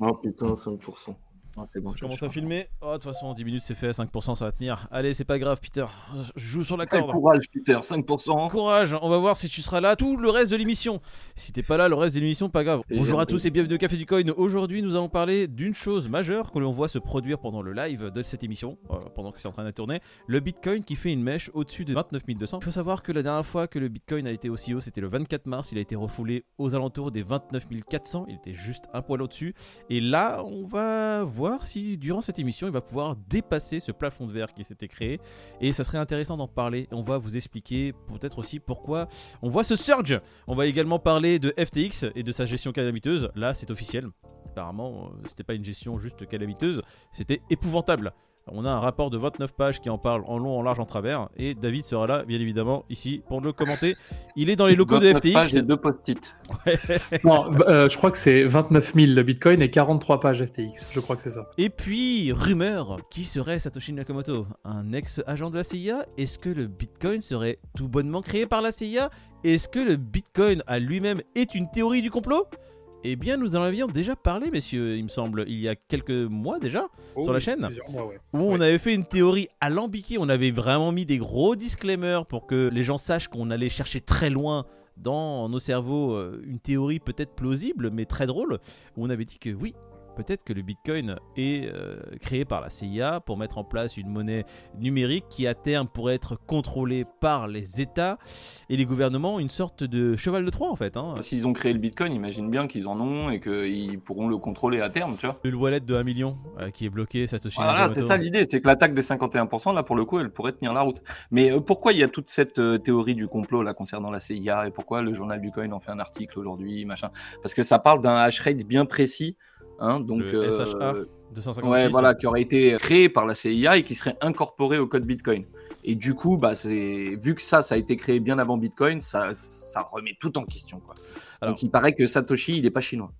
Oh putain, 5%. Ça commence à filmer. Oh, de toute façon, en 10 minutes, c'est fait. 5%, ça va tenir. Allez, c'est pas grave, Peter. Je joue sur la corde. courage, Peter. 5%. Courage. On va voir si tu seras là tout le reste de l'émission. Si t'es pas là, le reste de l'émission, pas grave. Bonjour à tous et bienvenue au Café du Coin. Aujourd'hui, nous allons parler d'une chose majeure que l'on voit se produire pendant le live de cette émission, euh, pendant que c'est en train de tourner. Le Bitcoin qui fait une mèche au-dessus de 29 200. Il faut savoir que la dernière fois que le Bitcoin a été aussi haut, c'était le 24 mars. Il a été refoulé aux alentours des 29 400. Il était juste un poil au-dessus. Et là, on va voir si durant cette émission, il va pouvoir dépasser ce plafond de verre qui s'était créé. Et ça serait intéressant d'en parler. On va vous expliquer peut-être aussi pourquoi on voit ce surge. On va également parler de FTX et de sa gestion calamiteuse. Là, c'est officiel. Apparemment, euh, c'était pas une gestion juste calamiteuse, c'était épouvantable. On a un rapport de 29 pages qui en parle en long, en large, en travers. Et David sera là, bien évidemment, ici pour le commenter. Il est dans les locaux de FTX. Pages et deux post-it. Euh, je crois que c'est 29 000 le Bitcoin et 43 pages FTX. Je crois que c'est ça. Et puis, rumeur qui serait Satoshi Nakamoto? Un ex-agent de la CIA Est-ce que le Bitcoin serait tout bonnement créé par la CIA Est-ce que le Bitcoin à lui-même est une théorie du complot? Eh bien, nous en avions déjà parlé, messieurs, il me semble, il y a quelques mois déjà, oh sur la chaîne, où on avait fait une théorie alambiquée, on avait vraiment mis des gros disclaimers pour que les gens sachent qu'on allait chercher très loin dans nos cerveaux euh, une théorie peut-être plausible, mais très drôle, où on avait dit que oui, peut-être que le Bitcoin est euh, créé par la CIA pour mettre en place une monnaie numérique qui à terme pourrait être contrôlée par les États et les gouvernements, une sorte de cheval de Troie en fait. Hein. S'ils ont créé le Bitcoin, imagine bien qu'ils en ont et qu'ils pourront le contrôler à terme, tu vois. Le wallet de 1 million euh, qui est bloqué, Satoshi Voilà, c'est ça l'idée, c'est que l'attaque des 51%, là pour le coup, elle pourrait tenir la route. Mais euh, pourquoi il y a toute cette théorie du complot là concernant la CIA et pourquoi le journal du coin en fait un article aujourd'hui, machin? Parce que ça parle d'un hash rate bien précis Hein, donc, le SHA 256. Ouais, voilà, qui aurait été créé par la CIA et qui serait incorporé au code Bitcoin. Et du coup, bah, vu que ça, ça a été créé bien avant Bitcoin, ça, ça remet tout en question. Quoi. Alors, donc il paraît que Satoshi, il n'est pas chinois,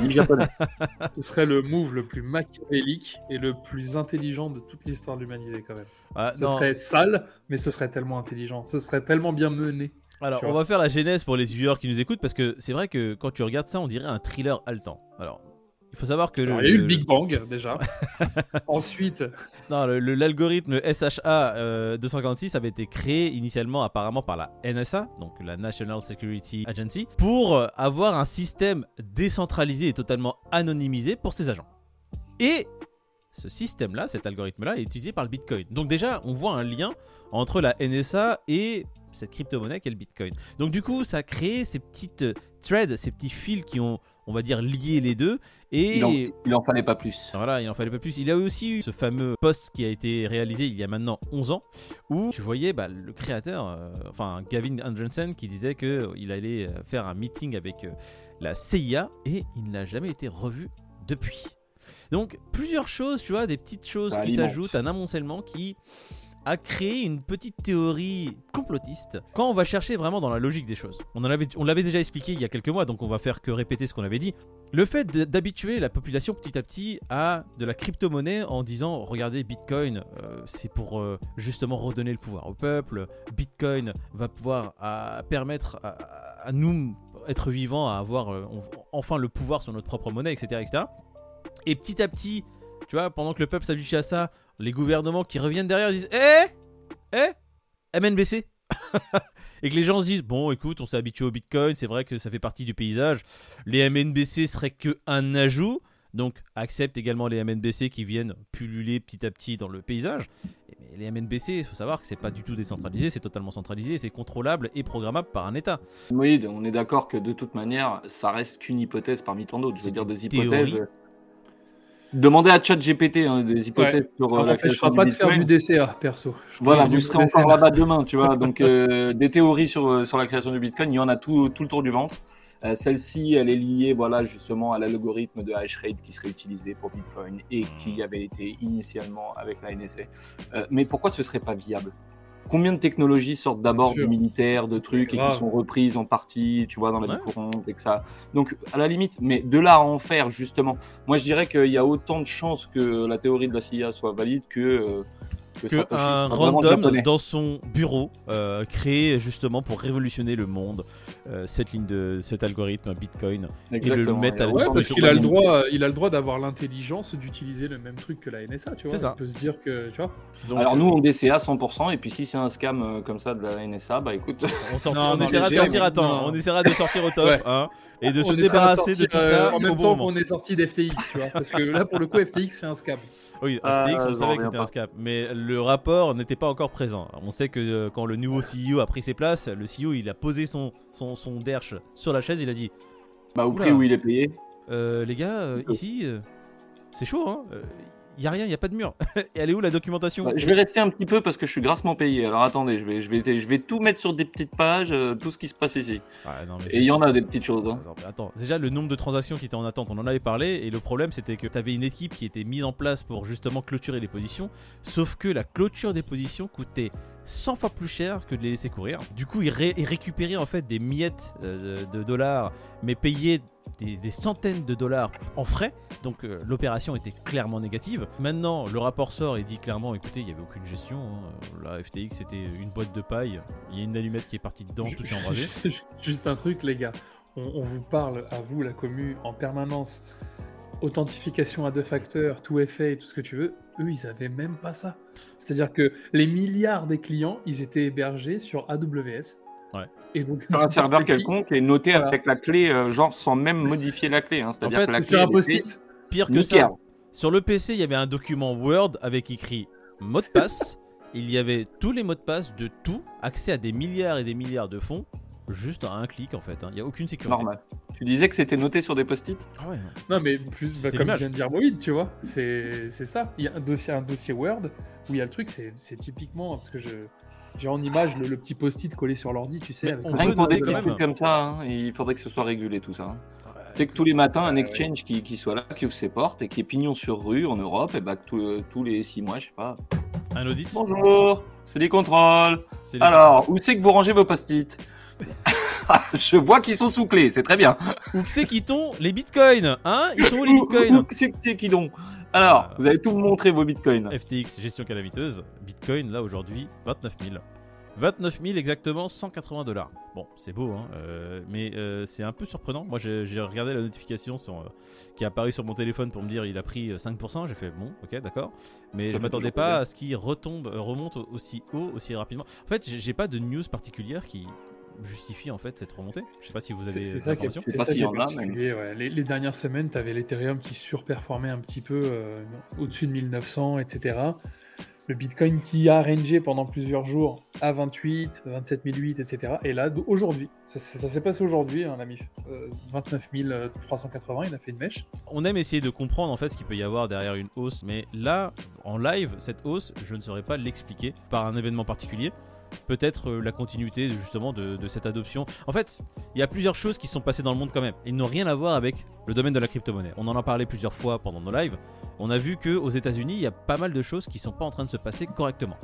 ni japonais. Ce serait le move le plus machiavélique et le plus intelligent de toute l'histoire de l'humanité quand même. Ah, ce serait sale, mais ce serait tellement intelligent, ce serait tellement bien mené. Alors, on va faire la genèse pour les viewers qui nous écoutent parce que c'est vrai que quand tu regardes ça, on dirait un thriller haletant. Alors, il faut savoir que. il y a eu le Big Bang déjà. Ensuite. Non, l'algorithme SHA 246 euh, avait été créé initialement apparemment par la NSA, donc la National Security Agency, pour euh, avoir un système décentralisé et totalement anonymisé pour ses agents. Et ce système-là, cet algorithme-là, est utilisé par le Bitcoin. Donc déjà, on voit un lien entre la NSA et cette crypto-monnaie qu'est le Bitcoin. Donc du coup, ça a créé ces petites threads, ces petits fils qui ont, on va dire, lié les deux. Et il en, fallait pas plus. Voilà, il en fallait pas plus. Il a aussi eu ce fameux post qui a été réalisé il y a maintenant 11 ans, où tu voyais bah, le créateur, euh, enfin Gavin Andresen, qui disait qu'il allait euh, faire un meeting avec euh, la CIA et il n'a jamais été revu depuis. Donc plusieurs choses, tu vois, des petites choses qui s'ajoutent, un amoncellement qui a créé une petite théorie complotiste quand on va chercher vraiment dans la logique des choses. On, on l'avait déjà expliqué il y a quelques mois, donc on va faire que répéter ce qu'on avait dit. Le fait d'habituer la population petit à petit à de la crypto-monnaie en disant regardez Bitcoin euh, c'est pour euh, justement redonner le pouvoir au peuple, Bitcoin va pouvoir permettre à, nous être vivants à avoir euh, enfin le pouvoir sur notre propre monnaie etc etc. Et petit à petit tu vois, pendant que le peuple s'habitue à ça, les gouvernements qui reviennent derrière disent Eh Eh MNBC Et que les gens se disent Bon, écoute, on s'est habitué au bitcoin, c'est vrai que ça fait partie du paysage. Les MNBC seraient que un ajout. Donc accepte également les MNBC qui viennent pulluler petit à petit dans le paysage. Mais les MNBC, il faut savoir que c'est pas du tout décentralisé, c'est totalement centralisé, c'est contrôlable et programmable par un État. Oui, on est d'accord que de toute manière, ça reste qu'une hypothèse parmi tant d'autres. C'est-à-dire des hypothèses. Demandez à ChatGPT hein, des hypothèses sur euh, la création du pas de faire du DCA, perso. voilà, vous serez encore là-bas demain, tu vois. Donc, euh, des théories sur, euh, sur la création du Bitcoin, il y en a tout, tout le tour du ventre. Celle-ci, elle est liée, voilà, justement, à l'algorithme de hash rate qui serait utilisé pour Bitcoin et qui avait été initialement avec la NSA. mais pourquoi ce serait pas viable? Combien de technologies sortent d'abord du militaire, de trucs, et qui sont reprises en partie, tu vois, dans la vie courante, et que ça. Donc, à la limite, mais de là à en faire, justement, moi je dirais qu'il y a autant de chances que la théorie de la CIA soit valide que. Euh, que, un random dans son bureau euh, créé justement pour révolutionner le monde euh, cette ligne de cet algorithme Bitcoin et le mettre à ouais, parce qu'il a le droit, il a le droit d'avoir l'intelligence d'utiliser le même truc que la NSA, tu vois. Ça. Il peut se dire que, tu vois. Alors nous on DCA 100% et puis si c'est un scam euh, comme ça de la NSA, bah écoute, on, on essaiera de sortir à temps, on essaiera de sortir au top, hein, et de se débarrasser de, tout ça en même temps qu'on est sorti d'FTX, tu vois, parce que là pour le coup FTX c'est un scam. Oui, FTX, on savait que c'était un scam, mais le rapport n'était pas encore présent. On sait que euh, quand le nouveau CEO a pris ses places, le CEO il a posé son, son, son derche sur la chaise, il a dit Bah, au prix où il est payé. Euh, les gars, euh, ici, c'est chaud, hein il y a rien, il y a pas de mur. Et elle est où la documentation bah, Je vais rester un petit peu parce que je suis grassement payé. Alors attendez, je vais, je vais, je vais tout mettre sur des petites pages, tout ce qui se passe ici. et il y en a des petites choses. Hein. Attends, déjà le nombre de transactions qui étaient en attente, on en avait parlé. Et le problème, c'était que tu avais une équipe qui était mise en place pour justement clôturer les positions. Sauf que la clôture des positions coûtait 100 fois plus cher que de les laisser courir. Du coup, ils, récupéraient en fait des miettes euh, de dollars, mais payaient des, centaines de dollars en frais. Donc euh, l'opération était clairement négative. Maintenant, le rapport sort et dit clairement écoutez, il n'y avait aucune gestion. Hein. La FTX c'était une boîte de paille. Il y a une allumette qui est partie dedans, tout est embrasé. Juste un truc, les gars. On, vous parle à vous, la commu, en permanence. Authentification à deux facteurs, tout est fait, tout ce que tu veux. Eux, ils avaient même pas ça. C'est-à-dire que les milliards des clients, ils étaient hébergés sur AWS. Ouais. Et donc, sur un serveur quelconque et noté avec la clé, euh, genre sans même modifier la clé. Hein. C'est-à-dire que la clé sur un post-it. Pire que ça. Sur le PC, il y avait un document Word avec écrit mot de passe. il y avait tous les mots de passe de tout, accès à des milliards et des milliards de fonds, juste à un clic en fait. Hein. Il n'y a aucune sécurité. Normal. Tu disais que c'était noté sur des post-it? Ah ouais. Non, mais plus bah, comme je viens de dire Moïd, tu vois. C'est ça. Il y a un dossier, un dossier Word où il y a le truc, c'est typiquement. Parce que je j'ai en image le, petit post-it collé sur l'ordi, tu sais. Avec Rien que pour des petits trucs comme ça, hein, il faudrait que ce soit régulé tout ça. Hein. c'est que tous les matins, un exchange qui, qui, soit là, qui ouvre ses portes et qui est pignon sur rue en Europe, et bah que tous les six mois, je sais pas. Un audit Bonjour, c'est les contrôles. Alors, où c'est que vous rangez vos post-it? Je vois qu'ils sont sous clé, c'est très bien. Où c'est qu'ils t'ont les bitcoins Hein? Ils sont où les bitcoins? Où c'est qu'ils ont? Alors, vous allez tout me montrer vos bitcoins. FTX, gestion calamiteuse. Bitcoin, là aujourd'hui, 29 000. 29 000 exactement, 180 dollars. Bon, c'est beau, hein, euh, mais euh, c'est un peu surprenant. Moi, j'ai regardé la notification sur, euh, qui est apparue sur mon téléphone pour me dire il a pris 5%. J'ai fait bon, ok, d'accord. Mais je m'attendais pas à ce qu'il retombe, remonte aussi haut, aussi rapidement. En fait, j'ai pas de news particulière qui, justifie en fait cette remontée Je sais pas si vous avez c'est ça qui est, c'est ça qui est les, les, dernières semaines, tu avais l'Ethereum qui surperformait un petit peu euh, au-dessus de 1900, etc. Le Bitcoin qui a rangé pendant plusieurs jours à 28, 27 008, etc. Et là, aujourd'hui, ça, s'est passé aujourd'hui, on a mis 29 380, il a fait une mèche. On aime essayer de comprendre en fait ce qu'il peut y avoir derrière une hausse, mais là, en live, cette hausse, je ne saurais pas l'expliquer par un événement particulier peut-être euh, la continuité justement de, cette adoption. En fait, il y a plusieurs choses qui sont passées dans le monde quand même. Ils n'ont rien à voir avec le domaine de la crypto-monnaie. On en a parlé plusieurs fois pendant nos lives. On a vu que aux États-Unis, il y a pas mal de choses qui sont pas en train de se passer correctement.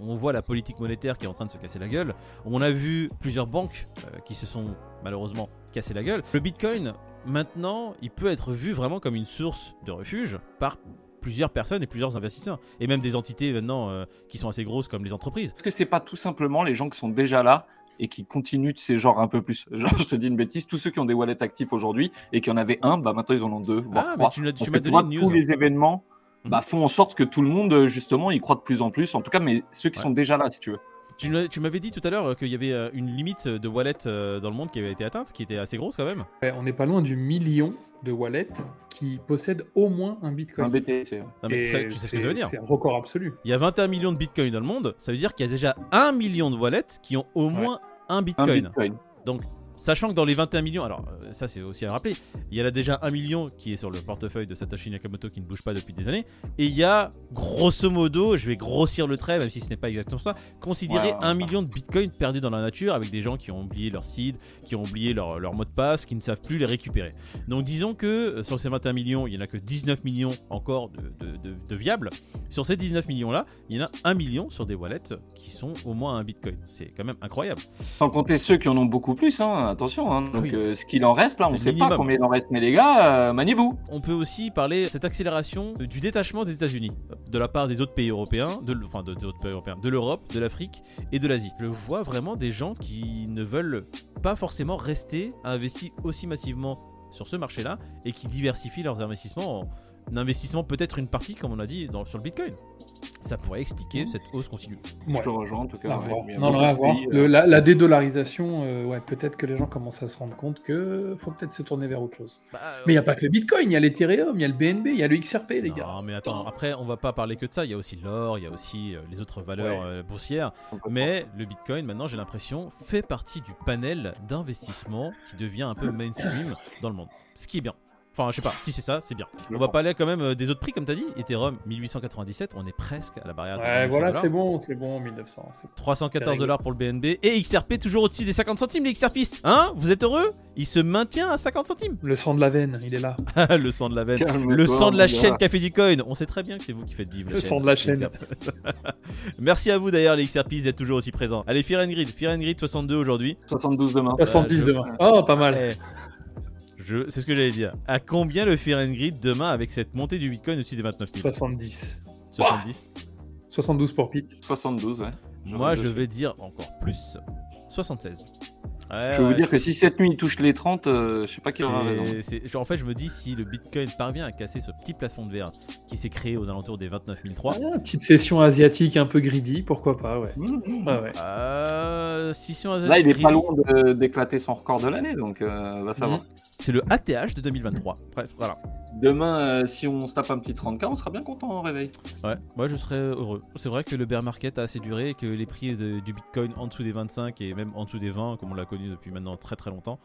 on voit la politique monétaire qui est en train de se casser la gueule. On a vu plusieurs banques euh, qui se sont malheureusement cassées la gueule. Le Bitcoin, maintenant, il peut être vu vraiment comme une source de refuge par plusieurs personnes et plusieurs investisseurs. Et même des entités maintenant euh, qui sont assez grosses comme les entreprises. Est-ce que c'est pas tout simplement les gens qui sont déjà là et qui continuent de ces genres un peu plus Genre, je te dis une bêtise, tous ceux qui ont des wallets actifs aujourd'hui et qui en avaient un, bah maintenant ils en ont deux, voire ah, trois. tu, tu Parce que, tous les événements mhm. bah, font en sorte que tout le monde, justement, y croit de plus en plus. En tout cas, mais ceux qui sont déjà là, si tu veux. Tu, m'avais dit tout à l'heure qu'il y avait euh, une limite de wallets euh, dans le monde qui avait été atteinte, qui était assez grosse quand même. on n'est pas loin du million de wallets qui possèdent au moins un bitcoin. Un BTC. tu sais ce que ça veut dire C'est un record absolu. Il y a 21 millions de bitcoins dans le monde, ça veut dire qu'il y a déjà un million de wallets qui ont au moins un bitcoin. un bitcoin. Donc Sachant que dans les 21 millions, alors euh, ça c'est aussi à rappeler, il y en a déjà 1 million qui est sur le portefeuille de Satoshi Nakamoto qui ne bouge pas depuis des années. Et il y a grosso modo, je vais grossir le trait même si ce n'est pas exactement ça, considérer 1 million de bitcoins perdus dans la nature avec des gens qui ont oublié leur seed, qui ont oublié leur, leur, mot de passe, qui ne savent plus les récupérer. Donc disons que euh, sur ces 21 millions, il n'y en a que 19 millions encore de, de, de, viables. Sur ces 19 millions là, il y en a 1 million sur des wallets qui sont au moins un bitcoin. C'est quand même incroyable. Sans compter ceux qui en ont beaucoup plus. Hein attention. Hein. Donc, euh, ce qu'il en reste, là, on ne sait pas combien il en reste, mais les gars, euh, maniez-vous. On peut aussi parler de cette accélération du détachement des États-Unis de la part des autres pays européens, de, enfin, de, pays européens, de l'Europe, de l'Afrique et de l'Asie. Je vois vraiment des gens qui ne veulent pas forcément rester investis aussi massivement sur ce marché-là et qui diversifient leurs investissements en investissement peut-être une partie, comme on a dit, dans, sur le Bitcoin ça pourrait expliquer cette hausse continue. Je te rejoins en tout cas. non, à voir. Euh, la, dédollarisation, euh, ouais, peut-être que les gens commencent à se rendre compte que faut peut-être se tourner vers autre chose. Bah, mais il n'y a pas que le Bitcoin, il y a l'Ethereum, il y a le BNB, il y a le XRP, les gars. Non, mais attends, après, on va pas parler que de ça. Il y a aussi l'or, il y a aussi euh, les autres valeurs boursières. Mais le Bitcoin, maintenant, j'ai l'impression, fait partie du panel d'investissement qui devient un peu mainstream dans le monde. Ce qui est bien. Enfin, je sais pas, si c'est ça, c'est bien. on va parler quand même euh, des autres prix, comme tu as dit. Ethereum 1897, on est presque à la barrière de Ouais, voilà, c'est bon, c'est bon, 1900. 314 dollars pour le BNB. Et XRP toujours au-dessus des 50 centimes, les XRPistes. Hein Vous êtes heureux? Il se maintient à 50 centimes. Le sang de la veine, il est là. le sang de la veine. le sang de la chaîne Café du Coin. On sait très bien que c'est vous qui faites vivre le sang de la chaîne. Merci à vous d'ailleurs, les XRPistes, d'être toujours aussi présents. Allez, Fear and Grid. Fear and Grid 62 aujourd'hui. 72 demain. 70 demain. Oh, pas mal. C'est ce que j'allais dire. À combien le Fear and Grid demain avec cette montée du Bitcoin au-dessus des 29 000 70. 70 72 pour Pete. 72, ouais. Moi, je vais dire encore plus. 76. je vais vous dire que si cette nuit il touche les 30, euh, je sais pas qui aura raison. En fait, je me dis si le Bitcoin parvient à casser ce petit plafond de verre qui s'est créé aux alentours des 29 003. Ah, petite session asiatique un peu greedy, pourquoi pas, ouais. Mmh, mmh. Ah ouais. Euh, session asiatique Là, il est pas loin d'éclater son record de l'année, donc euh, va savoir. Mmh. C'est le ATH de 2023. Presque, voilà. Demain, euh, si on se tape un petit 30K, on sera bien content en réveil. Ouais, moi je serais heureux. C'est vrai que le bear market a assez duré et que les prix du Bitcoin en dessous des 25 et même en dessous des 20, comme on l'a connu depuis maintenant très très longtemps,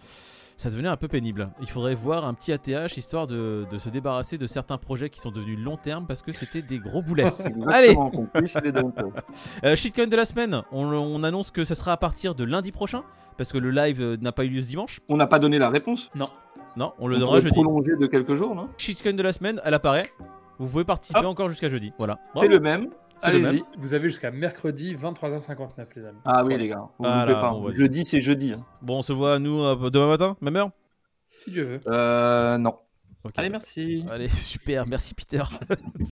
ça devenait un peu pénible. Il faudrait voir un petit ATH histoire de, se débarrasser de certains projets qui sont devenus long terme parce que c'était des gros boulets. Allez euh, Shitcoin de la semaine, on, annonce que ce sera à partir de lundi prochain parce que le live euh, n'a pas eu lieu ce dimanche. On n'a pas donné la réponse? Non. Non, on le donnera jeudi. prolongé de quelques jours, non Shitcoin de la semaine, elle apparaît. Vous pouvez participer encore jusqu'à jeudi. Voilà. C'est le même. Allez-y. Vous avez jusqu'à mercredi 23h59, les amis. Ah oui, les gars. jeudi, c'est jeudi. Hein. Bon, on se voit, nous, euh, demain matin, même heure? Si Dieu veut. Euh, non. Allez, merci. Allez, super. Merci, Peter.